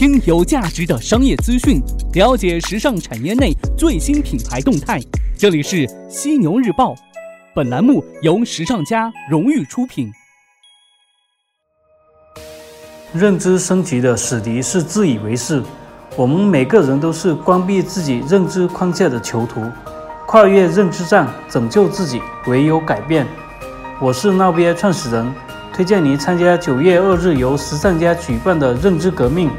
听有价值的商业资讯，了解时尚产业内最新品牌动态。这里是犀牛日报，本栏目由时尚家荣誉出品。认知升级的死敌是自以为是。我们每个人都是关闭自己认知框架的囚徒，跨越认知障，拯救自己，唯有改变。我是闹边创始人，推荐您参加九月二日由时尚家举办的认知革命。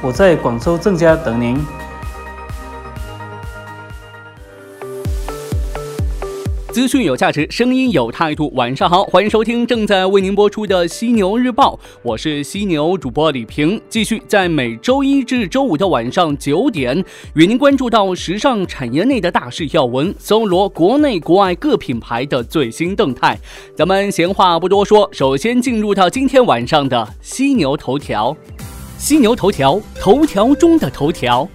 我在广州郑家等您。资讯有价值，声音有态度。晚上好，欢迎收听正在为您播出的犀牛日报，我是犀牛主播李平，继续在每周一至周五的晚上九点，与您关注到时尚产业内的大事要闻，搜罗国内国外各品牌的最新动态。咱们闲话不多说，首先进入到今天晚上的犀牛头条。犀牛头条，头条中的头条。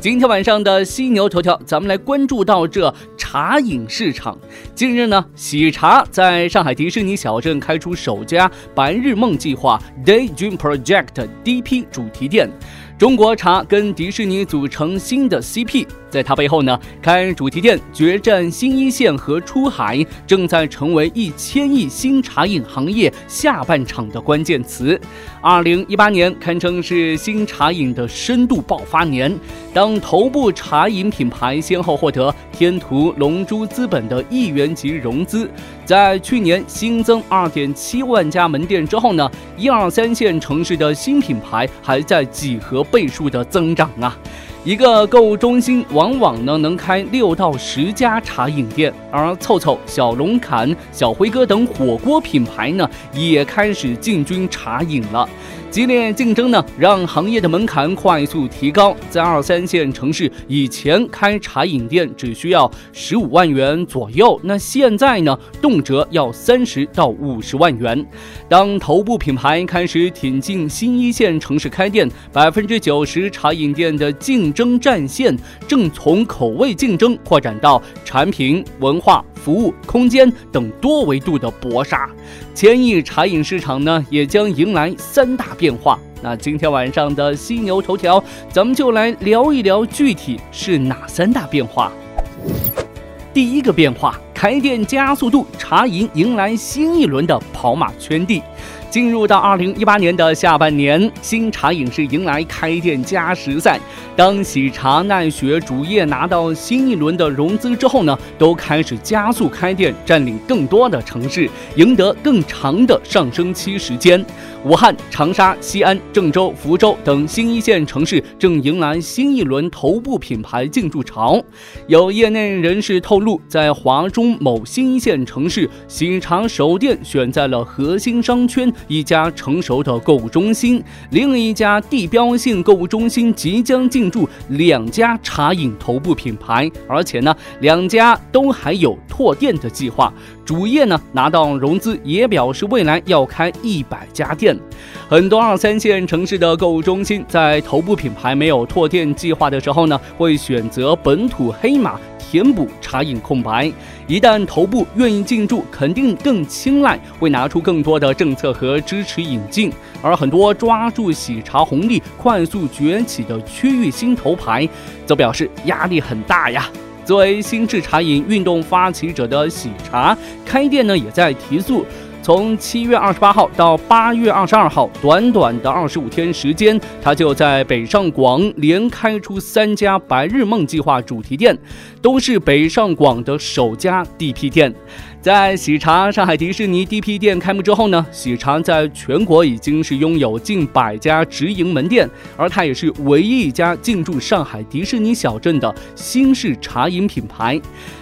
今天晚上的犀牛头条，咱们来关注到这茶饮市场。近日呢，喜茶在上海迪士尼小镇开出首家“白日梦计划 ”（Daydream Project） DP 主题店。中国茶跟迪士尼组成新的 CP，在它背后呢，开主题店、决战新一线和出海，正在成为一千亿新茶饮行业下半场的关键词。二零一八年堪称是新茶饮的深度爆发年，当头部茶饮品牌先后获得天图、龙珠资本的亿元级融资，在去年新增二点七万家门店之后呢，一二三线城市的新品牌还在几何。倍数的增长啊！一个购物中心往往呢能开六到十家茶饮店，而凑凑、小龙坎、小辉哥等火锅品牌呢也开始进军茶饮了。激烈竞争呢，让行业的门槛快速提高。在二三线城市，以前开茶饮店只需要十五万元左右，那现在呢，动辄要三十到五十万元。当头部品牌开始挺进新一线城市开店，百分之九十茶饮店的竞争战线正从口味竞争扩展到产品、文化、服务、空间等多维度的搏杀。千亿茶饮市场呢，也将迎来三大变化。那今天晚上的犀牛头条，咱们就来聊一聊具体是哪三大变化。第一个变化，开店加速度，茶饮迎来新一轮的跑马圈地。进入到二零一八年的下半年，新茶饮是迎来开店加时赛。当喜茶、奈雪、主业拿到新一轮的融资之后呢，都开始加速开店，占领更多的城市，赢得更长的上升期时间。武汉、长沙、西安、郑州、福州等新一线城市正迎来新一轮头部品牌进驻潮。有业内人士透露，在华中某新一线城市，喜茶首店选在了核心商圈。一家成熟的购物中心，另一家地标性购物中心即将进驻两家茶饮头部品牌，而且呢，两家都还有拓店的计划。主业呢拿到融资，也表示未来要开一百家店。很多二三线城市的购物中心在头部品牌没有拓店计划的时候呢，会选择本土黑马。填补茶饮空白，一旦头部愿意进驻，肯定更青睐，会拿出更多的政策和支持引进。而很多抓住喜茶红利快速崛起的区域新头牌，则表示压力很大呀。作为新制茶饮运动发起者的喜茶，开店呢也在提速。从七月二十八号到八月二十二号，短短的二十五天时间，他就在北上广连开出三家“白日梦计划”主题店，都是北上广的首家地 p 店。在喜茶上海迪士尼 DP 店开幕之后呢，喜茶在全国已经是拥有近百家直营门店，而它也是唯一一家进驻上海迪士尼小镇的新式茶饮品牌。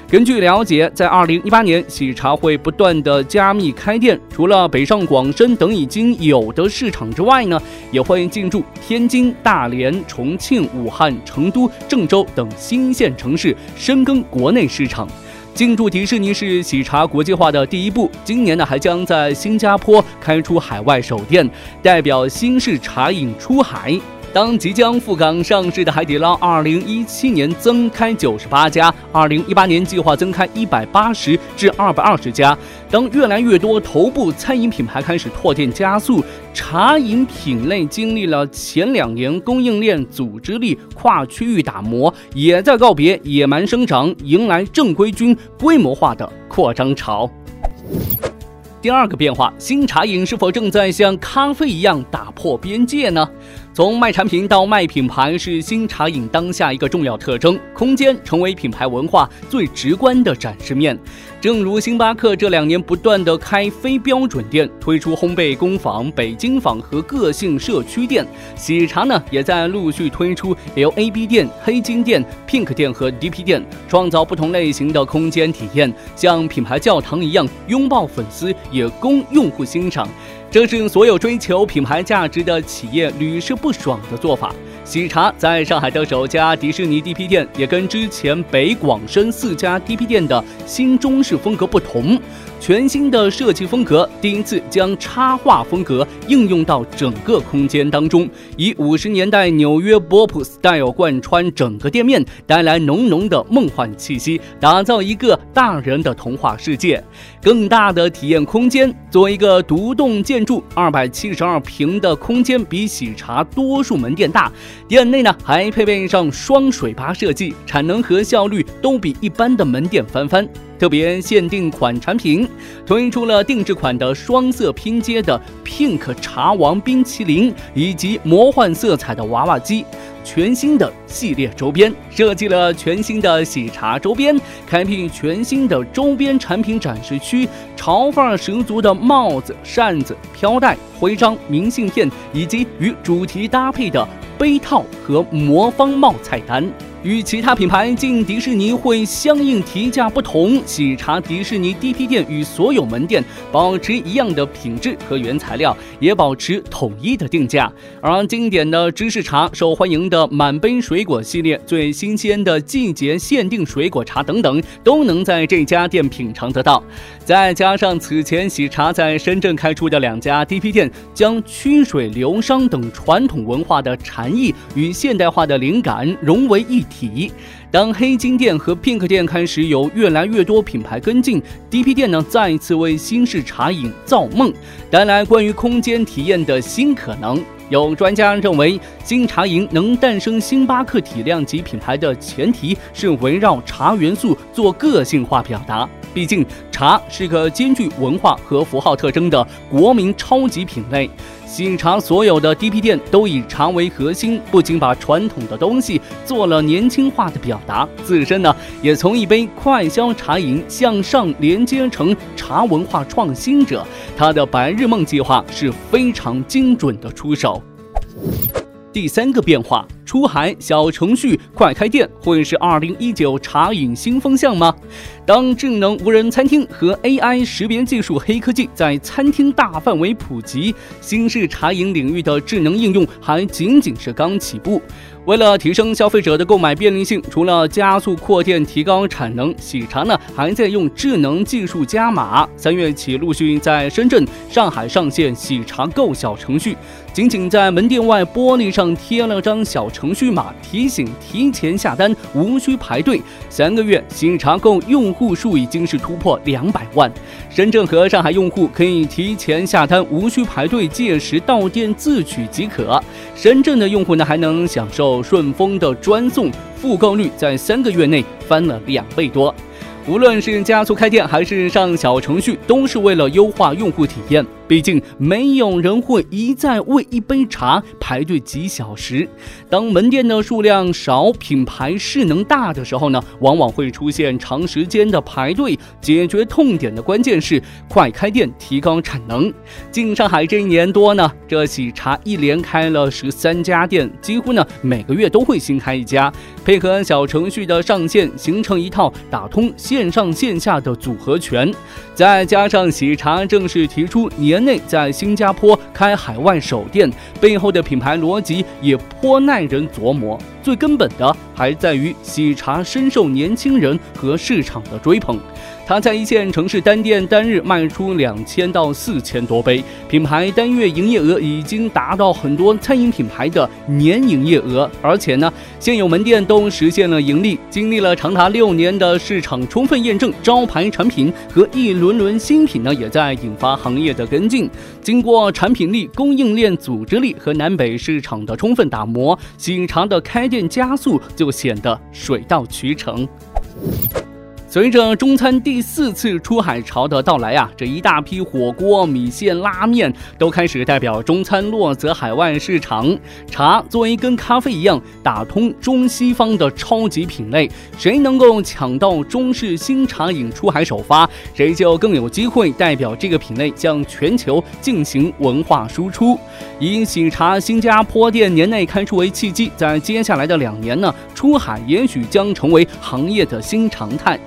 根据了解，在二零一八年，喜茶会不断的加密开店，除了北上广深等已经有的市场之外呢，也会进驻天津、大连、重庆、武汉、成都、郑州等新一线城市，深耕国内市场。进驻迪士尼是喜茶国际化的第一步，今年呢还将在新加坡开出海外首店，代表新式茶饮出海。当即将赴港上市的海底捞，二零一七年增开九十八家，二零一八年计划增开一百八十至二百二十家。当越来越多头部餐饮品牌开始拓店加速，茶饮品类经历了前两年供应链组织力跨区域打磨，也在告别野蛮生长，迎来正规军规模化的扩张潮。第二个变化，新茶饮是否正在像咖啡一样打破边界呢？从卖产品到卖品牌，是新茶饮当下一个重要特征。空间成为品牌文化最直观的展示面。正如星巴克这两年不断的开非标准店，推出烘焙工坊、北京坊和个性社区店，喜茶呢也在陆续推出 LAB 店、黑金店、Pink 店和 DP 店，创造不同类型的空间体验，像品牌教堂一样拥抱粉丝，也供用户欣赏。这是所有追求品牌价值的企业屡试不爽的做法。喜茶在上海的首家迪士尼 DP 店，也跟之前北广深四家 DP 店的新中式风格不同。全新的设计风格，第一次将插画风格应用到整个空间当中，以五十年代纽约波普 style 贯穿整个店面，带来浓浓的梦幻气息，打造一个大人的童话世界。更大的体验空间，作为一个独栋建筑，二百七十二平的空间比喜茶多数门店大。店内呢还配备上双水吧设计，产能和效率都比一般的门店翻番。特别限定款产品，推出了定制款的双色拼接的 Pink 茶王冰淇淋，以及魔幻色彩的娃娃机。全新的系列周边，设计了全新的喜茶周边，开辟全新的周边产品展示区，潮范儿十足的帽子、扇子、飘带、徽章、明信片，以及与主题搭配的杯套和魔方帽菜单。与其他品牌进迪士尼会相应提价不同，喜茶迪士尼 DP 店与所有门店保持一样的品质和原材料，也保持统一的定价。而经典的芝士茶、受欢迎的满杯水果系列、最新鲜的季节限定水果茶等等，都能在这家店品尝得到。再加上此前喜茶在深圳开出的两家 DP 店，将曲水流觞等传统文化的禅意与现代化的灵感融为一体。体。当黑金店和 Pink 店开始有越来越多品牌跟进，DP 店呢再一次为新式茶饮造梦，带来关于空间体验的新可能。有专家认为，新茶饮能诞生星巴克体量级品牌的前提是围绕茶元素做个性化表达。毕竟，茶是个兼具文化和符号特征的国民超级品类。喜茶所有的 DP 店都以茶为核心，不仅把传统的东西做了年轻化的表达，自身呢也从一杯快消茶饮向上连接成茶文化创新者。他的白日梦计划是非常精准的出手。第三个变化，出海小程序快开店会是二零一九茶饮新风向吗？当智能无人餐厅和 AI 识别技术黑科技在餐厅大范围普及，新式茶饮领域的智能应用还仅仅是刚起步。为了提升消费者的购买便利性，除了加速扩店、提高产能，喜茶呢还在用智能技术加码。三月起，陆续在深圳、上海上线喜茶购小程序，仅仅在门店外玻璃上贴了张小程序码，提醒提前下单，无需排队。三个月，喜茶购用户数已经是突破两百万。深圳和上海用户可以提前下单，无需排队，届时到店自取即可。深圳的用户呢，还能享受顺丰的专送，复购率在三个月内翻了两倍多。无论是加速开店还是上小程序，都是为了优化用户体验。毕竟没有人会一再为一杯茶排队几小时。当门店的数量少、品牌势能大的时候呢，往往会出现长时间的排队。解决痛点的关键是快开店，提高产能。进上海这一年多呢，这喜茶一连开了十三家店，几乎呢每个月都会新开一家。配合小程序的上线，形成一套打通线上线下的组合拳。再加上喜茶正式提出年。内在新加坡开海外首店，背后的品牌逻辑也颇耐人琢磨。最根本的还在于喜茶深受年轻人和市场的追捧。它在一线城市单店单日卖出两千到四千多杯，品牌单月营业额已经达到很多餐饮品牌的年营业额，而且呢，现有门店都实现了盈利。经历了长达六年的市场充分验证，招牌产品和一轮轮新品呢，也在引发行业的跟进。经过产品力、供应链组织力和南北市场的充分打磨，喜茶的开店加速就显得水到渠成。随着中餐第四次出海潮的到来啊，这一大批火锅、米线、拉面都开始代表中餐落泽海外市场。茶作为跟咖啡一样打通中西方的超级品类，谁能够抢到中式新茶饮出海首发，谁就更有机会代表这个品类向全球进行文化输出。以喜茶新加坡店年内开出为契机，在接下来的两年呢，出海也许将成为行业的新常态。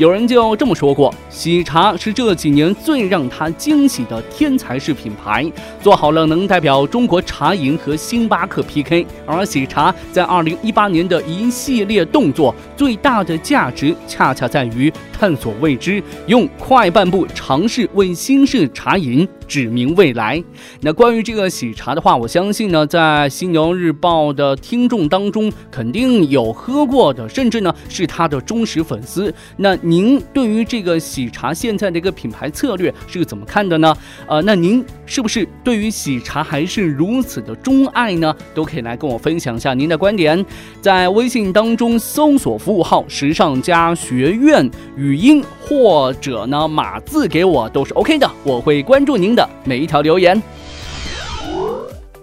有人就这么说过，喜茶是这几年最让他惊喜的天才式品牌，做好了能代表中国茶饮和星巴克 PK。而喜茶在二零一八年的一系列动作，最大的价值恰恰在于探索未知，用快半步尝试为新式茶饮。指明未来。那关于这个喜茶的话，我相信呢，在犀牛日报的听众当中，肯定有喝过的，甚至呢是他的忠实粉丝。那您对于这个喜茶现在的一个品牌策略是怎么看的呢？呃，那您是不是对于喜茶还是如此的钟爱呢？都可以来跟我分享一下您的观点，在微信当中搜索服务号“时尚家学院”语音或者呢码字给我都是 OK 的，我会关注您的。每一条留言。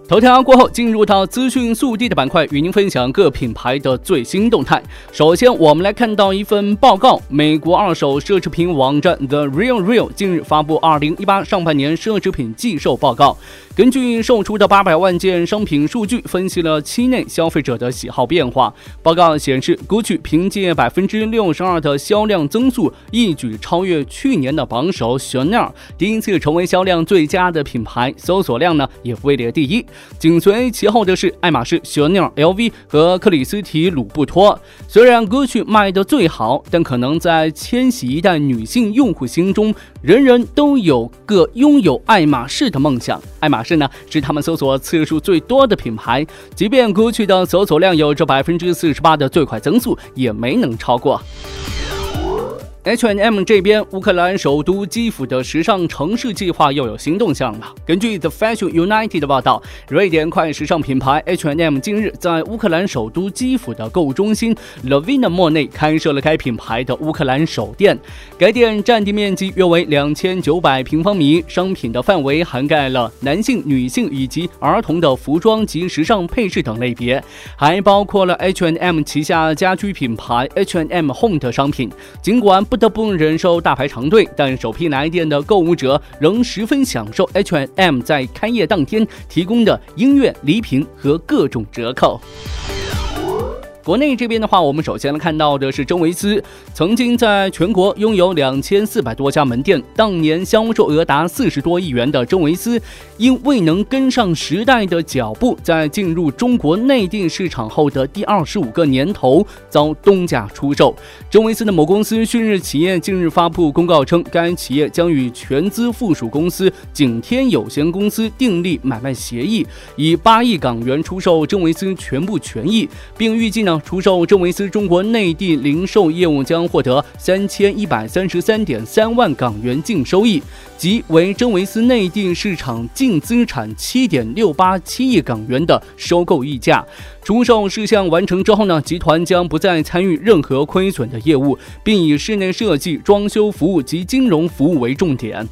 头条过后，进入到资讯速递的板块，与您分享各品牌的最新动态。首先，我们来看到一份报告：美国二手奢侈品网站 The Real Real 近日发布二零一八上半年奢侈品寄售报告。根据售出的八百万件商品数据，分析了期内消费者的喜好变化。报告显示，GUCCI 凭借百分之六十二的销量增速，一举超越去年的榜首 Chanel，第一次成为销量最佳的品牌，搜索量呢也位列第一。紧随其后的是爱马仕、Chanel、LV 和克里斯提鲁布托。虽然歌曲卖得最好，但可能在千禧一代女性用户心中，人人都有个拥有爱马仕的梦想。爱马仕呢，是他们搜索次数最多的品牌，即便过去的搜索量有着百分之四十八的最快增速，也没能超过。H&M 这边，乌克兰首都基辅的时尚城市计划又有新动向了。根据 The Fashion United 的报道，瑞典快时尚品牌 H&M 近日在乌克兰首都基辅的购物中心 Lavina Mall 内开设了该品牌的乌克兰首店。该店占地面积约为两千九百平方米，商品的范围涵盖了男性、女性以及儿童的服装及时尚配饰等类别，还包括了 H&M 旗下家居品牌 H&M Home 的商品。尽管不得不忍受大排长队，但首批来电的购物者仍十分享受 H&M 在开业当天提供的音乐礼品和各种折扣。国内这边的话，我们首先来看到的是真维斯，曾经在全国拥有两千四百多家门店，当年销售额达四十多亿元的真维斯，因未能跟上时代的脚步，在进入中国内地市场后的第二十五个年头遭东家出售。真维斯的某公司旭日企业近日发布公告称，该企业将与全资附属公司景天有限公司订立买卖协议，以八亿港元出售真维斯全部权益，并预计呢。出售真维斯中国内地零售业务将获得三千一百三十三点三万港元净收益，即为真维斯内地市场净资产七点六八七亿港元的收购溢价。出售事项完成之后呢，集团将不再参与任何亏损的业务，并以室内设计、装修服务及金融服务为重点。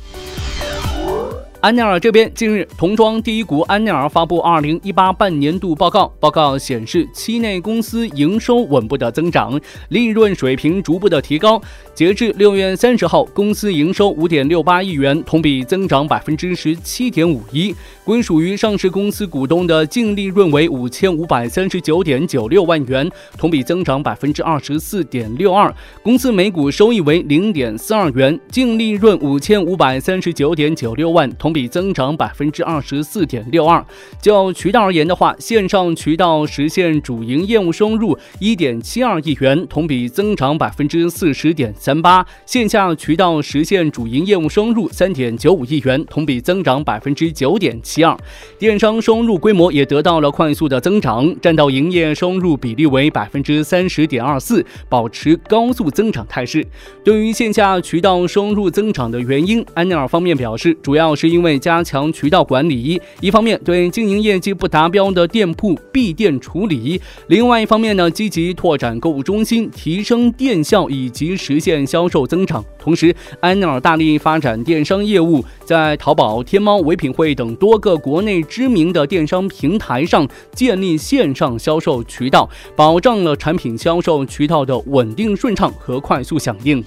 安奈尔这边近日，童装第一股安奈尔发布二零一八半年度报告。报告显示，期内公司营收稳步的增长，利润水平逐步的提高。截至六月三十号，公司营收五点六八亿元，同比增长百分之十七点五一。归属于上市公司股东的净利润为五千五百三十九点九六万元，同比增长百分之二十四点六二。公司每股收益为零点四二元，净利润五千五百三十九点九六万，同比增长百分之二十四点六二。就渠道而言的话，线上渠道实现主营业务收入一点七二亿元，同比增长百分之四十点三八；线下渠道实现主营业务收入三点九五亿元，同比增长百分之九点七二。电商收入规模也得到了快速的增长，占到营业收入比例为百分之三十点二四，保持高速增长态势。对于线下渠道收入增长的原因，安奈尔方面表示，主要是因因为加强渠道管理，一方面对经营业绩不达标的店铺闭店处理，另外一方面呢，积极拓展购物中心，提升店效以及实现销售增长。同时，安奈尔大力发展电商业务，在淘宝、天猫、唯品会等多个国内知名的电商平台上建立线上销售渠道，保障了产品销售渠道的稳定顺畅和快速响应。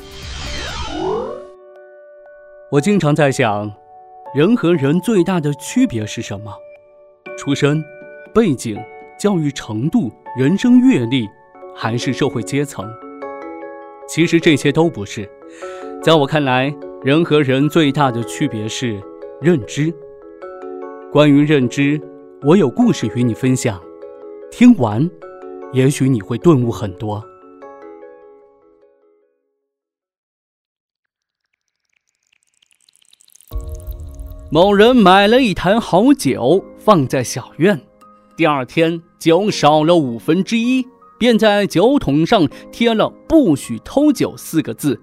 我经常在想，人和人最大的区别是什么？出身、背景、教育程度、人生阅历，还是社会阶层？其实这些都不是。在我看来，人和人最大的区别是认知。关于认知，我有故事与你分享，听完，也许你会顿悟很多。某人买了一坛好酒，放在小院，第二天酒少了五分之一，便在酒桶上贴了“不许偷酒”四个字。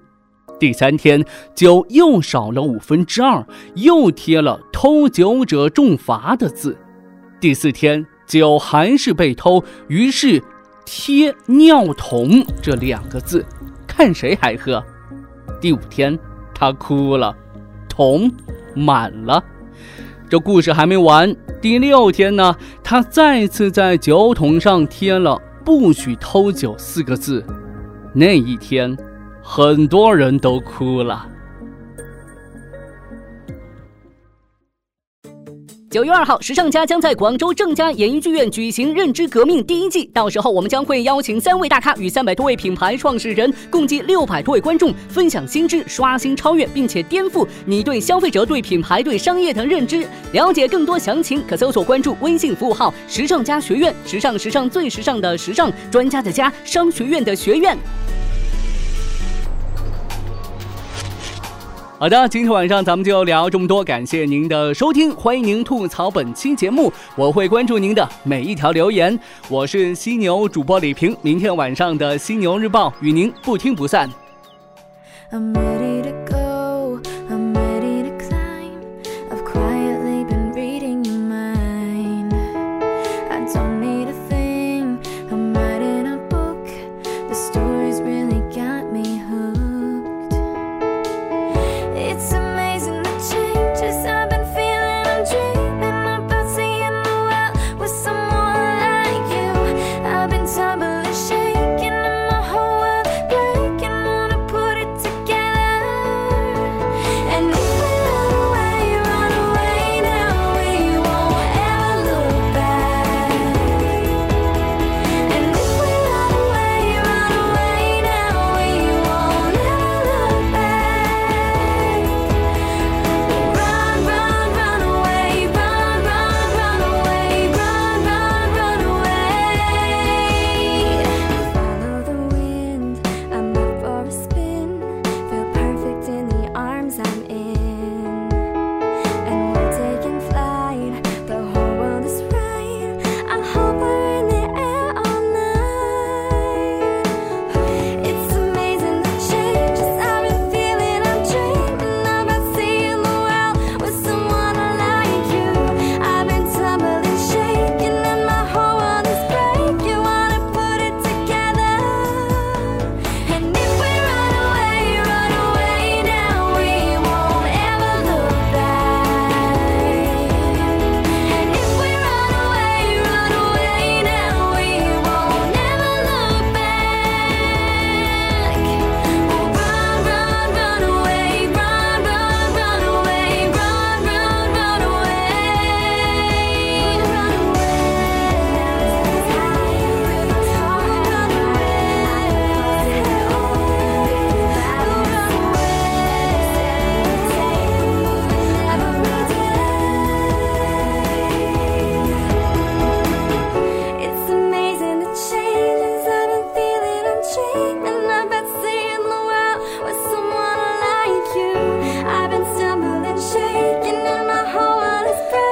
第三天，酒又少了五分之二，又贴了“偷酒者重罚”的字。第四天，酒还是被偷，于是贴“尿桶”这两个字，看谁还喝。第五天，他哭了，桶满了。这故事还没完。第六天呢，他再次在酒桶上贴了“不许偷酒”四个字。那一天。很多人都哭了。九月二号，时尚家将在广州正佳演艺剧院举行《认知革命》第一季，到时候我们将会邀请三位大咖与三百多位品牌创始人，共计六百多位观众，分享新知，刷新、超越，并且颠覆你对消费者、对品牌、对商业的认知。了解更多详情，可搜索关注微信服务号“时尚家学院”，时尚时尚最时尚的时尚专家的家，商学院的学院。好的，今天晚上咱们就聊这么多，感谢您的收听，欢迎您吐槽本期节目，我会关注您的每一条留言。我是犀牛主播李平，明天晚上的犀牛日报与您不听不散。I'm ready to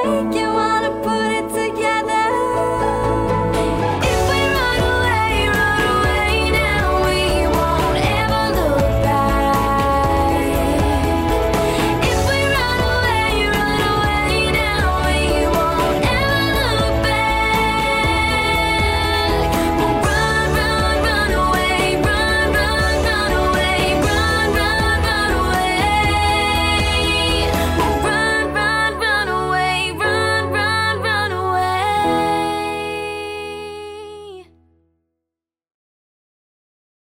take you.